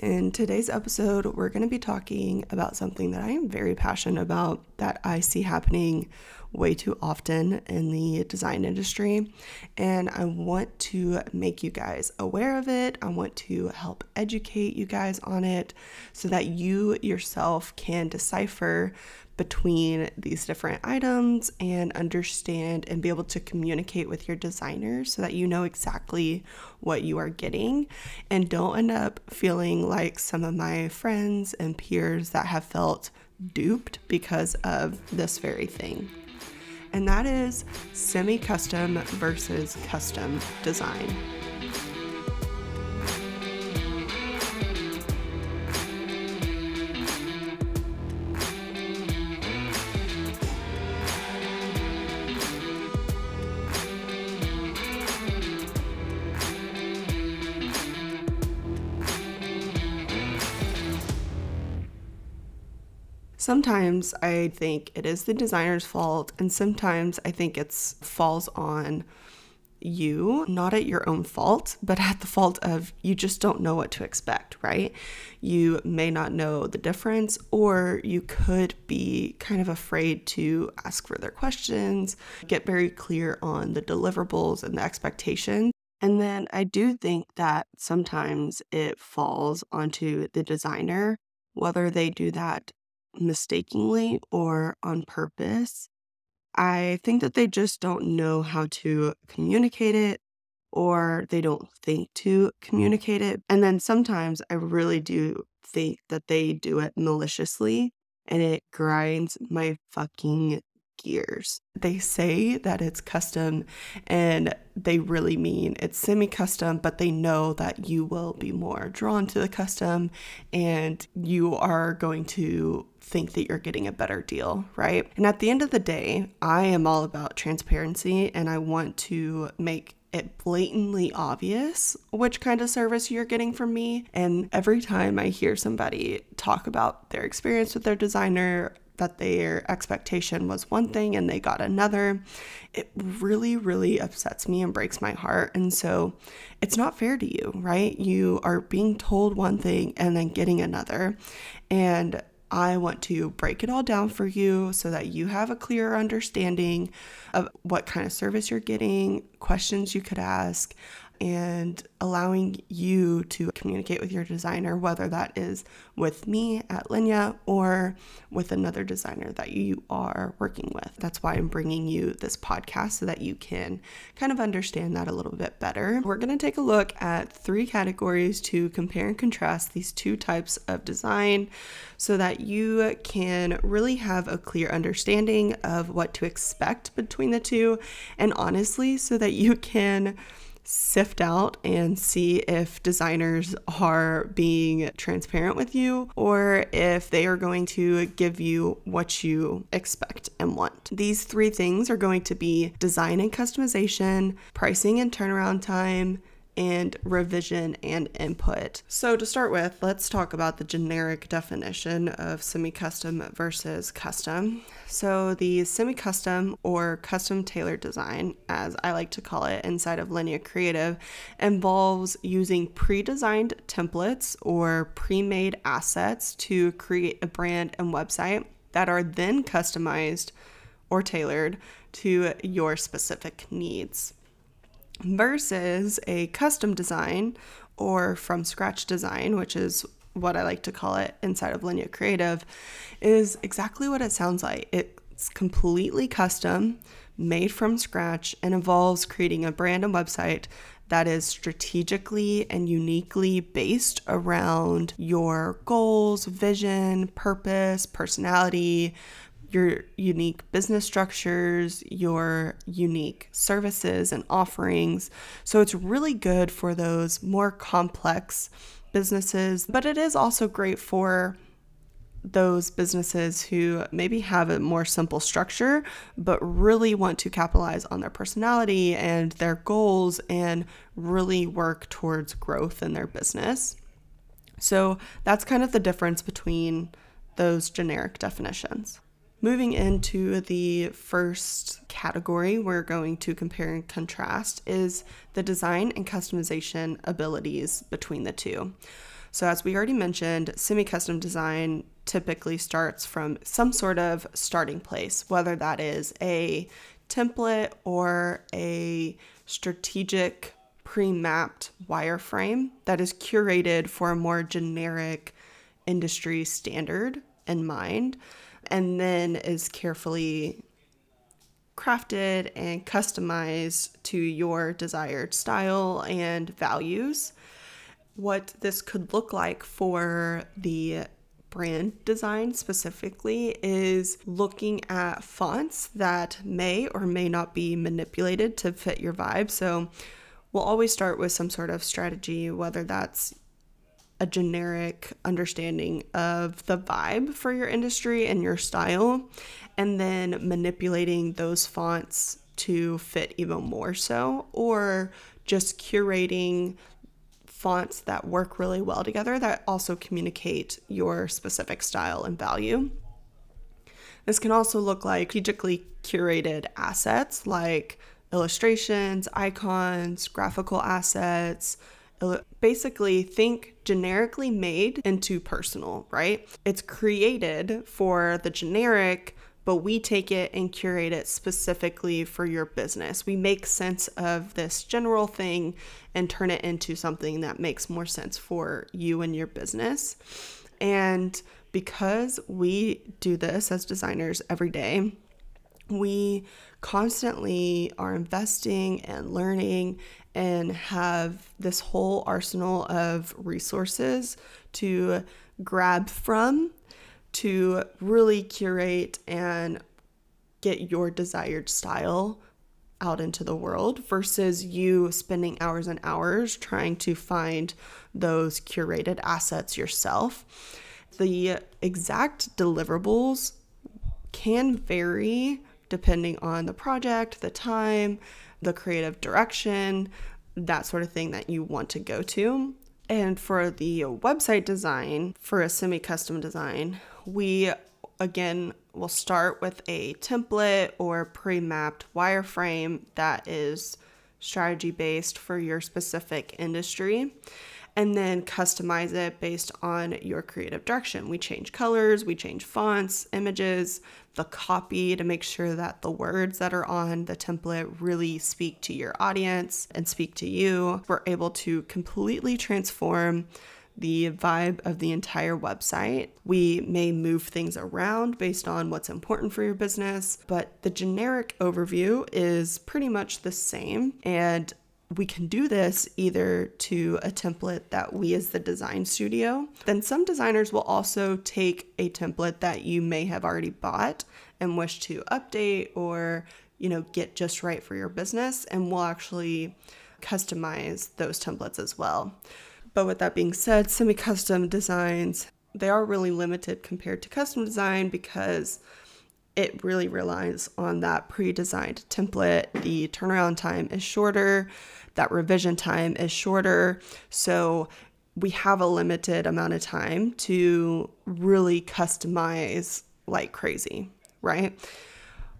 In today's episode, we're going to be talking about something that I am very passionate about that I see happening way too often in the design industry. And I want to make you guys aware of it. I want to help educate you guys on it so that you yourself can decipher between these different items and understand and be able to communicate with your designer so that you know exactly what you are getting and don't end up feeling like some of my friends and peers that have felt duped because of this very thing. And that is semi custom versus custom design. Sometimes I think it is the designer's fault, and sometimes I think it's falls on you, not at your own fault, but at the fault of you just don't know what to expect, right? You may not know the difference, or you could be kind of afraid to ask further questions, get very clear on the deliverables and the expectations. And then I do think that sometimes it falls onto the designer, whether they do that mistakenly or on purpose. I think that they just don't know how to communicate it or they don't think to communicate it. And then sometimes I really do think that they do it maliciously and it grinds my fucking gears. They say that it's custom and they really mean it's semi custom, but they know that you will be more drawn to the custom and you are going to think that you're getting a better deal, right? And at the end of the day, I am all about transparency and I want to make it blatantly obvious which kind of service you're getting from me. And every time I hear somebody talk about their experience with their designer, that their expectation was one thing and they got another, it really, really upsets me and breaks my heart. And so it's not fair to you, right? You are being told one thing and then getting another. And I want to break it all down for you so that you have a clearer understanding of what kind of service you're getting, questions you could ask, and allowing you to communicate with your designer, whether that is with me at Lenya or with another designer that you are working with. That's why I'm bringing you this podcast so that you can kind of understand that a little bit better. We're going to take a look at three categories to compare and contrast these two types of design so that you can really have a clear understanding of what to expect between the two, and honestly, so that you can sift out and see if designers are being transparent with you or if they are going to give you what you expect and want. These three things are going to be design and customization, pricing and turnaround time, and revision and input. So, to start with, let's talk about the generic definition of semi custom versus custom. So, the semi custom or custom tailored design, as I like to call it inside of Lenya Creative, involves using pre designed templates or pre made assets to create a brand and website that are then customized or tailored to your specific needs versus a custom design or from scratch design, which is what I like to call it inside of Lenya Creative, is exactly what it sounds like. It's completely custom, made from scratch, and involves creating a brand and website that is strategically and uniquely based around your goals, vision, purpose, personality, your unique business structures, your unique services and offerings. So it's really good for those more complex businesses, but it is also great for those businesses who maybe have a more simple structure, but really want to capitalize on their personality and their goals and really work towards growth in their business. So that's kind of the difference between those generic definitions. Moving into the first category, we're going to compare and contrast is the design and customization abilities between the two. So, as we already mentioned, semi custom design typically starts from some sort of starting place, whether that is a template or a strategic pre mapped wireframe that is curated for a more generic industry standard in mind, and then is carefully crafted and customized to your desired style and values. What this could look like for the brand design specifically is looking at fonts that may or may not be manipulated to fit your vibe. So we'll always start with some sort of strategy, whether that's a generic understanding of the vibe for your industry and your style, and then manipulating those fonts to fit even more so, or just curating fonts that work really well together that also communicate your specific style and value. This can also look like strategically curated assets like illustrations, icons, graphical assets, Uh, basically think generically made into personal, right? It's created for the generic, but we take it and curate it specifically for your business. We make sense of this general thing and turn it into something that makes more sense for you and your business. And because we do this as designers every day, we constantly are investing and learning and have this whole arsenal of resources to grab from to really curate and get your desired style out into the world versus you spending hours and hours trying to find those curated assets yourself. The exact deliverables can vary depending on the project, the time, the creative direction, that sort of thing that you want to go to. And for the website design, for a semi custom design, we again will start with a template or pre mapped wireframe that is strategy based for your specific industry and then customize it based on your creative direction. We change colors, we change fonts, images, the copy to make sure that the words that are on the template really speak to your audience and speak to you. We're able to completely transform the vibe of the entire website. We may move things around based on what's important for your business, but the generic overview is pretty much the same. And we can do this either to a template that we as the design studio. Then some designers will also take a template that you may have already bought and wish to update or, you know, get just right for your business and we'll actually customize those templates as well. But with that being said, semi-custom designs, they are really limited compared to custom design because it really relies on that pre-designed template. The turnaround time is shorter that revision time is shorter. So we have a limited amount of time to really customize like crazy, right?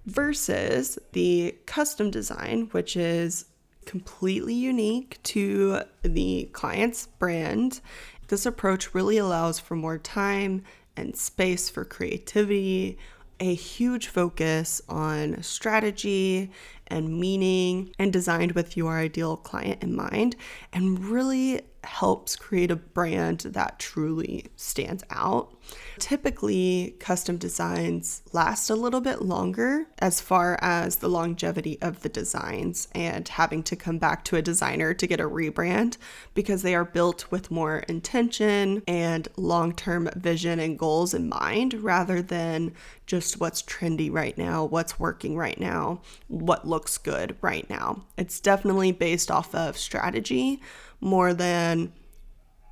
Versus the custom design, which is completely unique to the client's brand. This approach really allows for more time and space for creativity, a huge focus on strategy and meaning and designed with your ideal client in mind and really helps create a brand that truly stands out. Typically, custom designs last a little bit longer as far as the longevity of the designs and having to come back to a designer to get a rebrand because they are built with more intention and long term vision and goals in mind rather than just what's trendy right now, what's working right now, what looks good right now. It's definitely based off of strategy more than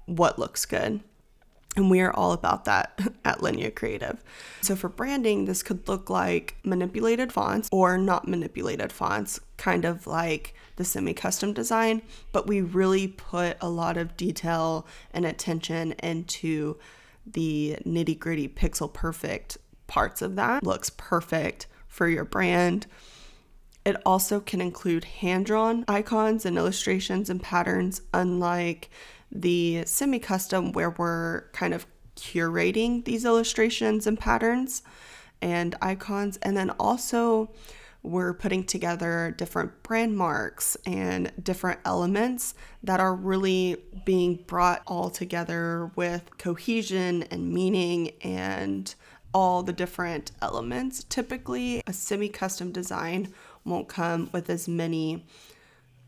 what looks good. And we are all about that at Lenya Creative. So, for branding, this could look like manipulated fonts or not manipulated fonts, kind of like the semi custom design, but we really put a lot of detail and attention into the nitty gritty pixel perfect parts of that. Looks perfect for your brand. It also can include hand drawn icons and illustrations and patterns, unlike the semi custom, where we're kind of curating these illustrations and patterns and icons, and then also we're putting together different brand marks and different elements that are really being brought all together with cohesion and meaning and all the different elements. Typically, a semi custom design won't come with as many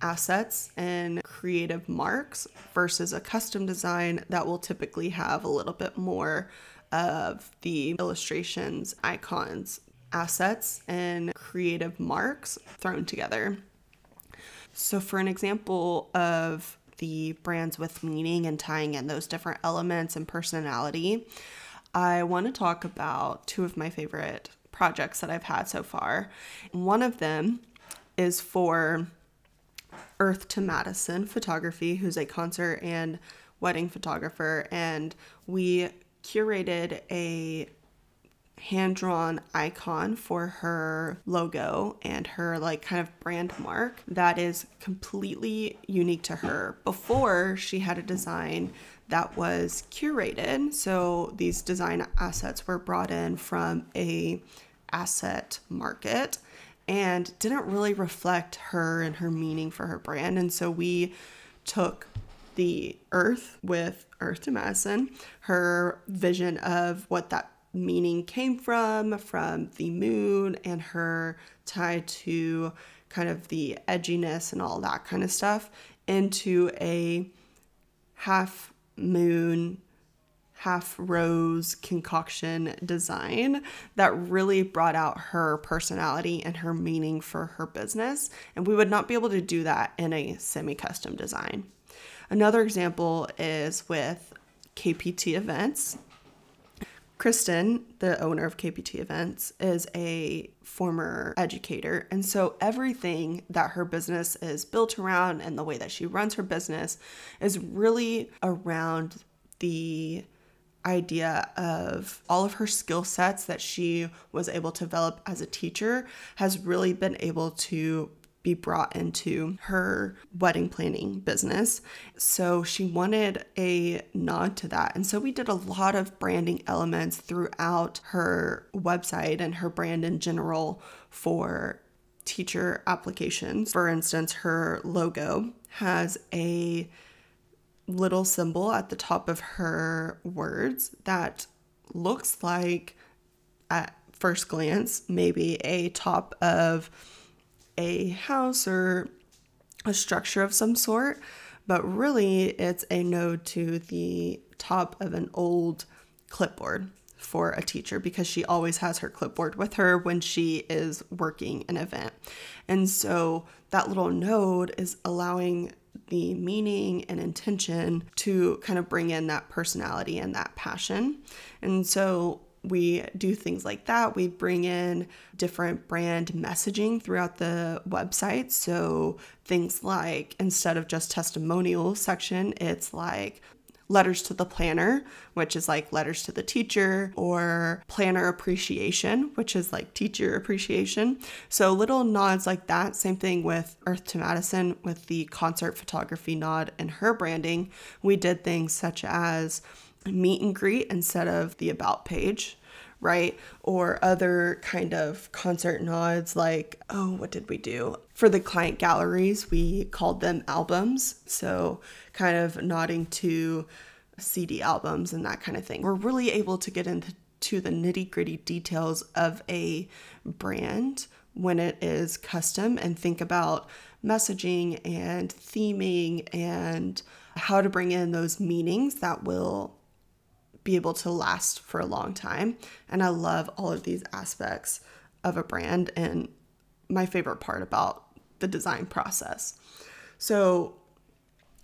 assets and creative marks versus a custom design that will typically have a little bit more of the illustrations, icons, assets, and creative marks thrown together. So, for an example of the brands with meaning and tying in those different elements and personality, I want to talk about two of my favorite projects that I've had so far. One of them is for Earth to Madison Photography, who's a concert and wedding photographer, and we curated a hand drawn icon for her logo and her like kind of brand mark that is completely unique to her. Before she had a design that was curated, so these design assets were brought in from a asset market and didn't really reflect her and her meaning for her brand. And so we took the earth with Earth to Madison, her vision of what that meaning came from, from the moon, and her tie to kind of the edginess and all that kind of stuff into a half moon half rose concoction design that really brought out her personality and her meaning for her business. And we would not be able to do that in a semi custom design. Another example is with KPT Events. Kristen, the owner of KPT Events, is a former educator. And so everything that her business is built around and the way that she runs her business is really around the idea of all of her skill sets that she was able to develop as a teacher has really been able to be brought into her wedding planning business. So she wanted a nod to that. And so we did a lot of branding elements throughout her website and her brand in general for teacher applications. For instance, her logo has a little symbol at the top of her words that looks like, at first glance, maybe a top of a house or a structure of some sort, but really it's a node to the top of an old clipboard for a teacher because she always has her clipboard with her when she is working an event. And so that little node is allowing the meaning and intention to kind of bring in that personality and that passion. And so we do things like that. We bring in different brand messaging throughout the website. So things like instead of just testimonial section, it's like letters to the planner, which is like letters to the teacher, or planner appreciation, which is like teacher appreciation. So little nods like that. Same thing with Earth to Madison with the concert photography nod and her branding. We did things such as meet and greet instead of the about page right? Or other kind of concert nods like, oh, what did we do? For the client galleries, we called them albums. So, kind of nodding to CD albums and that kind of thing. We're really able to get into the nitty gritty details of a brand when it is custom and think about messaging and theming and how to bring in those meanings that will be able to last for a long time. And I love all of these aspects of a brand and my favorite part about the design process. So,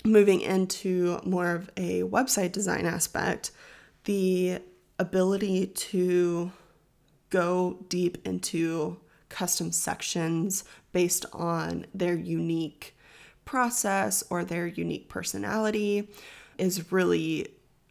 moving into more of a website design aspect, the ability to go deep into custom sections based on their unique process or their unique personality is really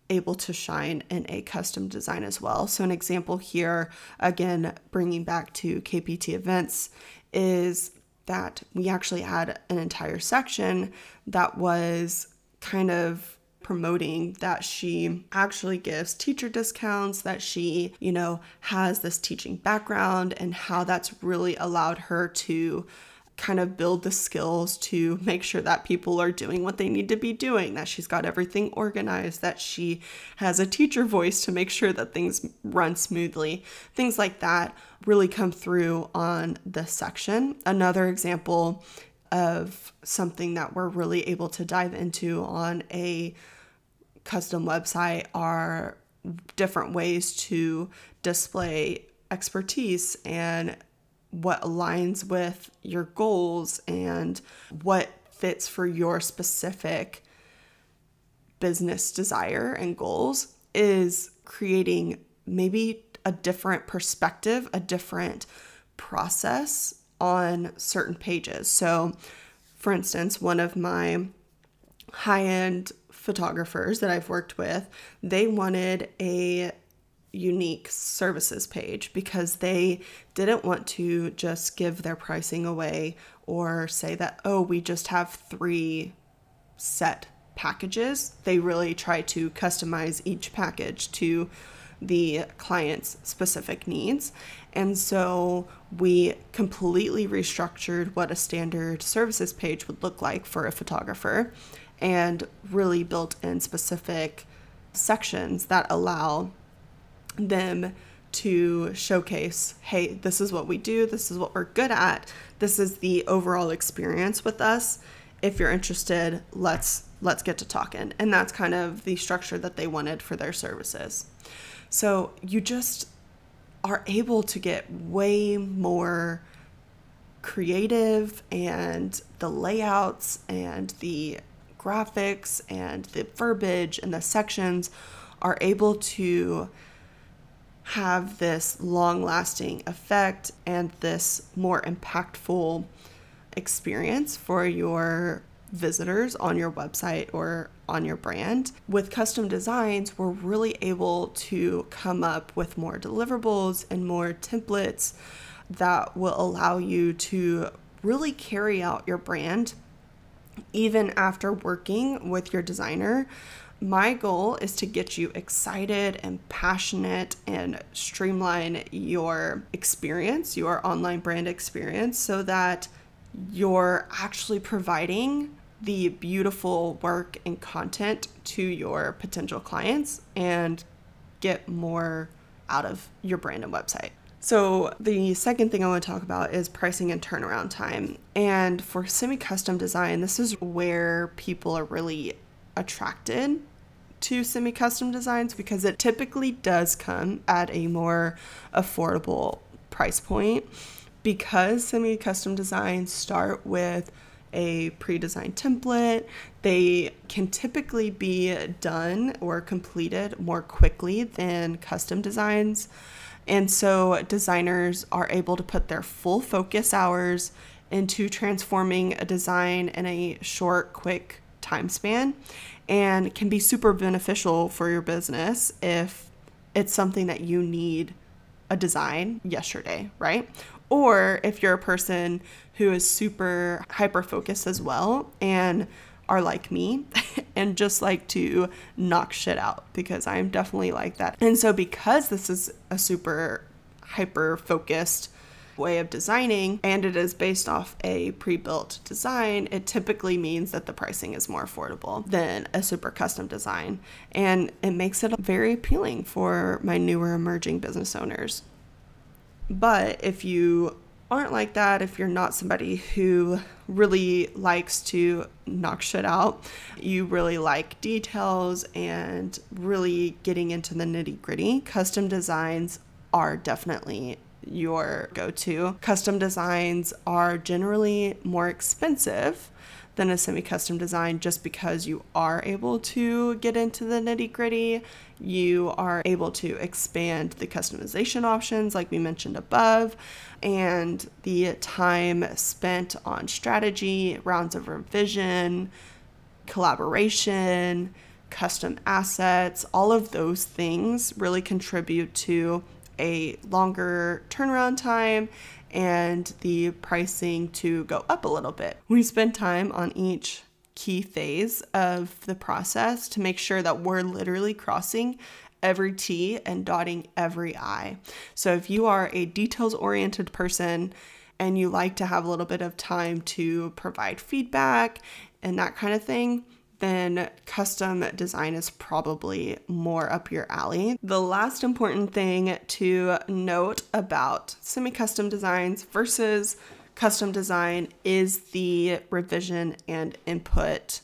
able to shine in a custom design as well. So, an example here, again, bringing back to KPT events, is that we actually had an entire section that was kind of promoting that she actually gives teacher discounts, that she, you know, has this teaching background, and how that's really allowed her to kind of build the skills to make sure that people are doing what they need to be doing, that she's got everything organized, that she has a teacher voice to make sure that things run smoothly. Things like that really come through on this section. Another example of something that we're really able to dive into on a custom website are different ways to display expertise and what aligns with your goals and what fits for your specific business desire and goals is creating maybe a different perspective, a different process on certain pages. So, for instance, one of my high end photographers that I've worked with, they wanted a unique services page because they didn't want to just give their pricing away or say that, oh, we just have three set packages. They really try to customize each package to the client's specific needs. And so we completely restructured what a standard services page would look like for a photographer and really built in specific sections that allow them to showcase hey this is what we do this is what we're good at this is the overall experience with us. If you're interested let's let's get to talking. And that's kind of the structure that they wanted for their services. So you just are able to get way more creative and the layouts and the graphics and the verbiage and the sections are able to have this long lasting effect and this more impactful experience for your visitors on your website or on your brand. With custom designs, we're really able to come up with more deliverables and more templates that will allow you to really carry out your brand even after working with your designer my goal is to get you excited and passionate and streamline your experience, your online brand experience, so that you're actually providing the beautiful work and content to your potential clients and get more out of your brand and website. So, the second thing I want to talk about is pricing and turnaround time. And for semi custom design, this is where people are really attracted to semi custom designs because it typically does come at a more affordable price point because semi custom designs start with a pre designed template. They can typically be done or completed more quickly than custom designs. And so designers are able to put their full focus hours into transforming a design in a short, quick time span and can be super beneficial for your business if it's something that you need a design yesterday, right? Or if you're a person who is super hyper focused as well and are like me and just like to knock shit out because I'm definitely like that. And so, because this is a super hyper focused way of designing and it is based off a pre-built design, it typically means that the pricing is more affordable than a super custom design and it makes it very appealing for my newer emerging business owners. But if you aren't like that, if you're not somebody who really likes to knock shit out, you really like details and really getting into the nitty gritty, custom designs are definitely your go to. Custom designs are generally more expensive than a semi custom design just because you are able to get into the nitty gritty. You are able to expand the customization options, like we mentioned above, and the time spent on strategy, rounds of revision, collaboration, custom assets, all of those things really contribute to a longer turnaround time and the pricing to go up a little bit. We spend time on each key phase of the process to make sure that we're literally crossing every T and dotting every I. So if you are a details oriented person and you like to have a little bit of time to provide feedback and that kind of thing, then custom design is probably more up your alley. The last important thing to note about semi custom designs versus custom design is the revision and input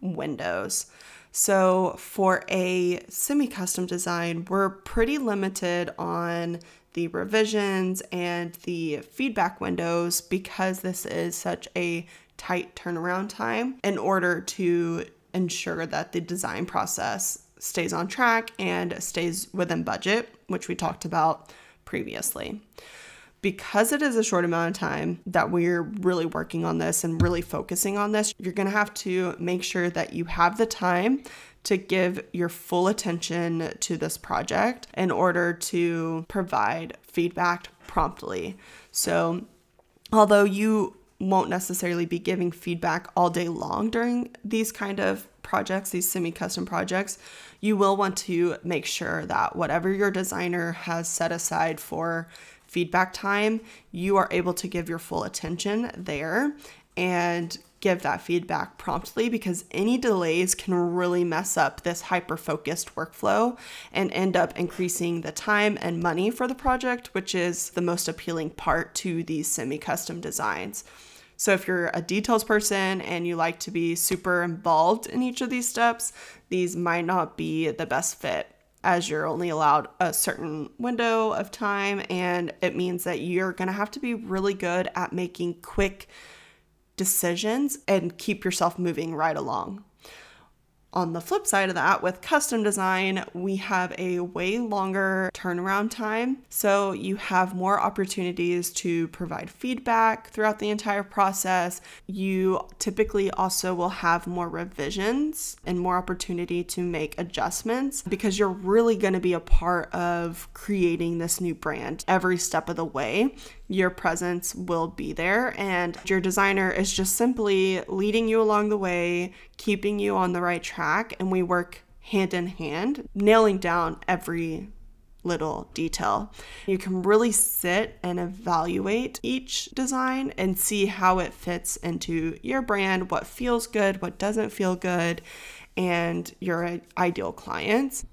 windows. So, for a semi custom design, we're pretty limited on the revisions and the feedback windows because this is such a tight turnaround time in order to ensure that the design process stays on track and stays within budget, which we talked about previously because it is a short amount of time that we're really working on this and really focusing on this, you're going to have to make sure that you have the time to give your full attention to this project in order to provide feedback promptly. So, although you won't necessarily be giving feedback all day long during these kind of projects, these semi custom projects, you will want to make sure that whatever your designer has set aside for feedback time, you are able to give your full attention there and give that feedback promptly because any delays can really mess up this hyper focused workflow and end up increasing the time and money for the project, which is the most appealing part to these semi custom designs. So, if you're a details person and you like to be super involved in each of these steps, these might not be the best fit as you're only allowed a certain window of time. And it means that you're going to have to be really good at making quick decisions and keep yourself moving right along. On the flip side of that, with custom design, we have a way longer turnaround time. So you have more opportunities to provide feedback throughout the entire process. You typically also will have more revisions and more opportunity to make adjustments because you're really going to be a part of creating this new brand every step of the way your presence will be there and your designer is just simply leading you along the way, keeping you on the right track, and we work hand in hand, nailing down every little detail. You can really sit and evaluate each design and see how it fits into your brand, what feels good, what doesn't feel good, and your ideal clients.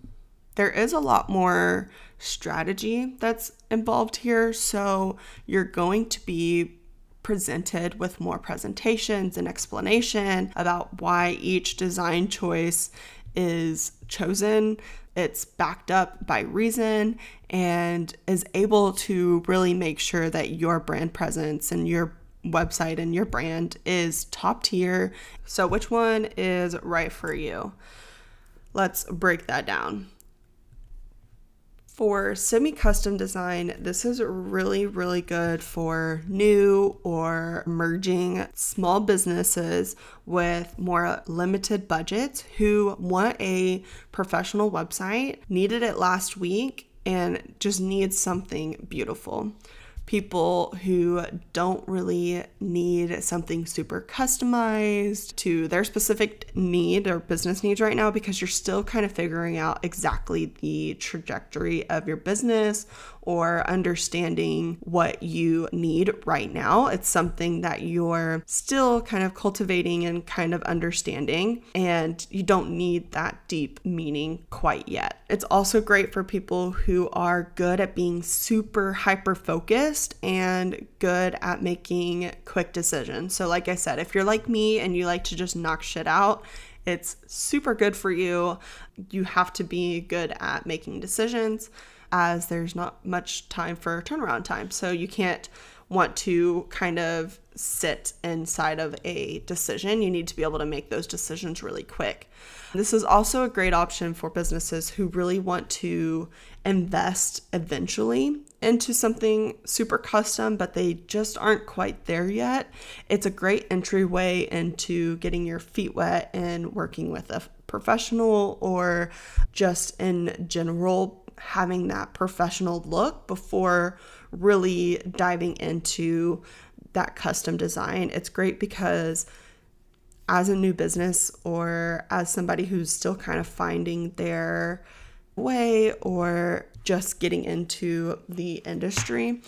There is a lot more strategy that's involved here. So you're going to be presented with more presentations and explanation about why each design choice is chosen. It's backed up by reason and is able to really make sure that your brand presence and your website and your brand is top tier. So, which one is right for you? Let's break that down. For semi custom design, this is really, really good for new or merging small businesses with more limited budgets who want a professional website, needed it last week, and just need something beautiful people who don't really need something super customized to their specific need or business needs right now because you're still kind of figuring out exactly the trajectory of your business or understanding what you need right now. It's something that you're still kind of cultivating and kind of understanding, and you don't need that deep meaning quite yet. It's also great for people who are good at being super hyper focused and good at making quick decisions. So, like I said, if you're like me and you like to just knock shit out, it's super good for you. You have to be good at making decisions as there's not much time for turnaround time. So you can't want to kind of sit inside of a decision. You need to be able to make those decisions really quick. This is also a great option for businesses who really want to invest eventually into something super custom, but they just aren't quite there yet. It's a great entryway into getting your feet wet and working with a professional or just in general having that professional look before really diving into that custom design. It's great because as a new business or as somebody who's still kind of finding their way or just getting into the industry,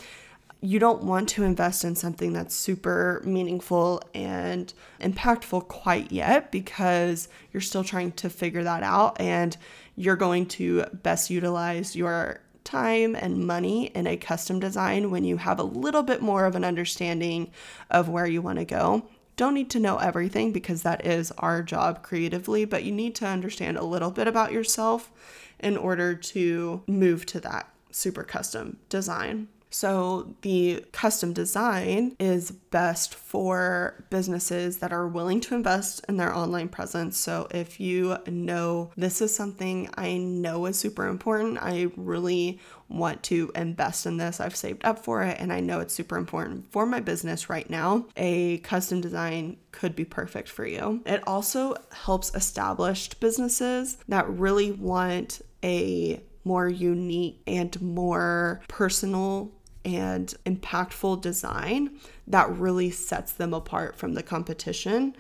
you don't want to invest in something that's super meaningful and impactful quite yet because you're still trying to figure that out and you're going to best utilize your time and money in a custom design when you have a little bit more of an understanding of where you want to go. Don't need to know everything because that is our job creatively, but you need to understand a little bit about yourself in order to move to that super custom design. So, the custom design is best for businesses that are willing to invest in their online presence. So, if you know this is something I know is super important, I really want to invest in this. I've saved up for it and I know it's super important for my business right now. A custom design could be perfect for you. It also helps established businesses that really want a more unique and more personal and impactful design that really sets them apart from the competition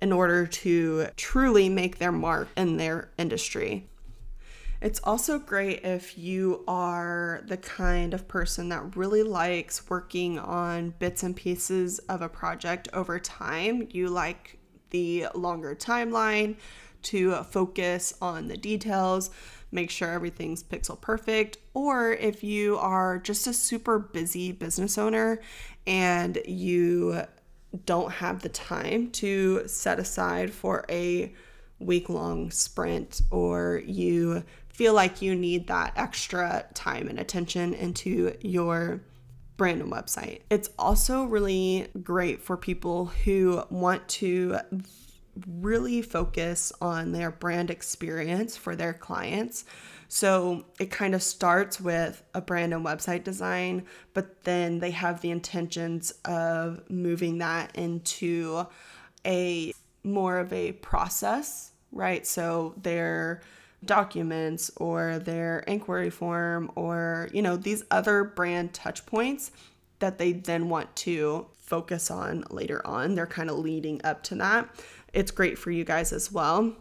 in order to truly make their mark in their industry. It's also great if you are the kind of person that really likes working on bits and pieces of a project over time. You like the longer timeline to focus on the details make sure everything's pixel perfect, or if you are just a super busy business owner and you don't have the time to set aside for a week long sprint, or you feel like you need that extra time and attention into your brand and website. It's also really great for people who want to really focus on their brand experience for their clients. So it kind of starts with a brand and website design, but then they have the intentions of moving that into a more of a process, right? So their documents or their inquiry form or, you know, these other brand touch points that they then want to focus on later on. They're kind of leading up to that it's great for you guys as well.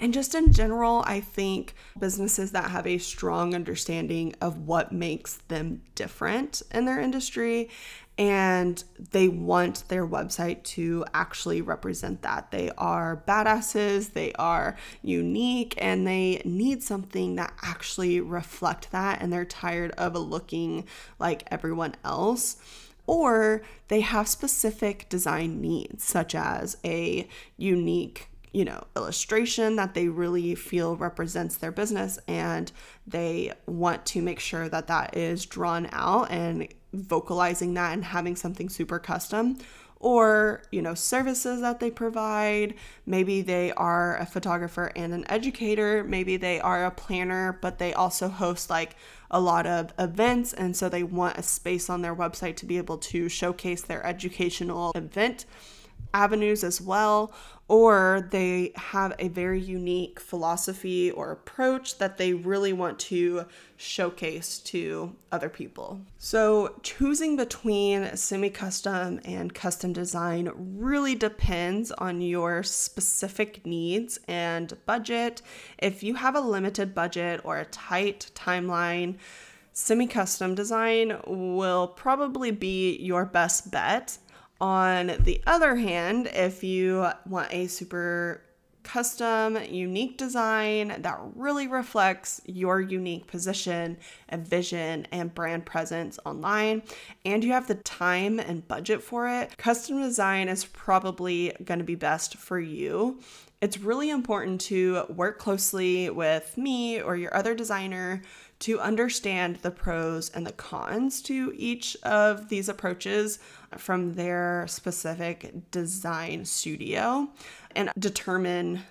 And just in general, I think businesses that have a strong understanding of what makes them different in their industry and they want their website to actually represent that. They are badasses, they are unique, and they need something that actually reflect that and they're tired of looking like everyone else or they have specific design needs, such as a unique you know, illustration that they really feel represents their business and they want to make sure that that is drawn out and vocalizing that and having something super custom or you know services that they provide. Maybe they are a photographer and an educator. Maybe they are a planner but they also host like a lot of events and so they want a space on their website to be able to showcase their educational event avenues as well or they have a very unique philosophy or approach that they really want to showcase to other people. So, choosing between semi custom and custom design really depends on your specific needs and budget. If you have a limited budget or a tight timeline, semi custom design will probably be your best bet. On the other hand, if you want a super custom, unique design that really reflects your unique position and vision and brand presence online, and you have the time and budget for it, custom design is probably going to be best for you. It's really important to work closely with me or your other designer to understand the pros and the cons to each of these approaches from their specific design studio and determine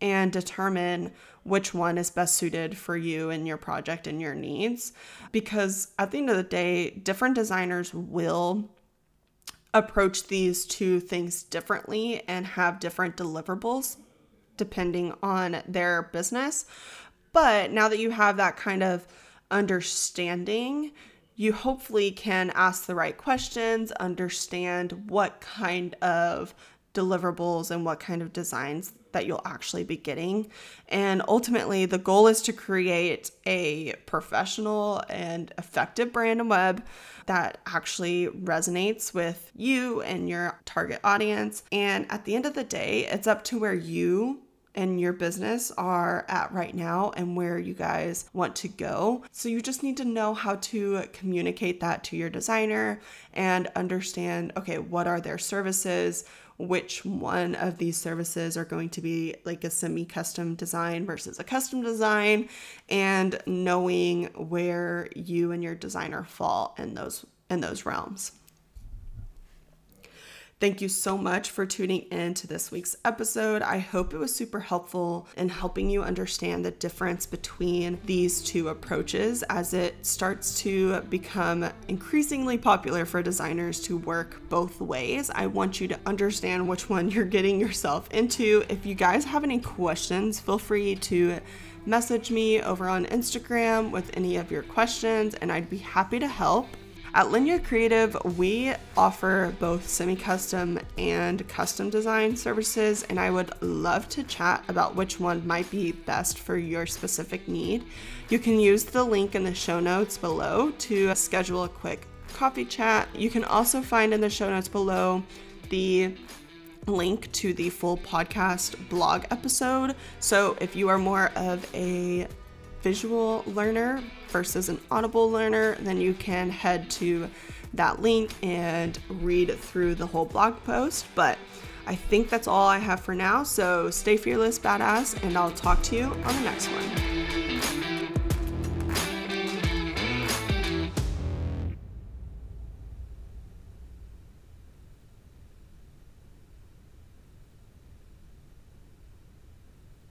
and determine which one is best suited for you and your project and your needs. Because at the end of the day different designers will approach these two things differently and have different deliverables depending on their business. But now that you have that kind of understanding, you hopefully can ask the right questions, understand what kind of deliverables and what kind of designs that you'll actually be getting. And ultimately, the goal is to create a professional and effective brand and web that actually resonates with you and your target audience. And at the end of the day, it's up to where you and your business are at right now and where you guys want to go. So you just need to know how to communicate that to your designer and understand okay, what are their services? Which one of these services are going to be like a semi custom design versus a custom design, and knowing where you and your designer fall in those in those realms. Thank you so much for tuning in to this week's episode. I hope it was super helpful in helping you understand the difference between these two approaches as it starts to become increasingly popular for designers to work both ways. I want you to understand which one you're getting yourself into. If you guys have any questions, feel free to message me over on Instagram with any of your questions, and I'd be happy to help. At Lenya Creative, we offer both semi custom and custom design services, and I would love to chat about which one might be best for your specific need. You can use the link in the show notes below to schedule a quick coffee chat. You can also find in the show notes below the link to the full podcast blog episode. So if you are more of a visual learner versus an audible learner, then you can head to that link and read through the whole blog post. But I think that's all I have for now. So stay fearless, badass, and I'll talk to you on the next one.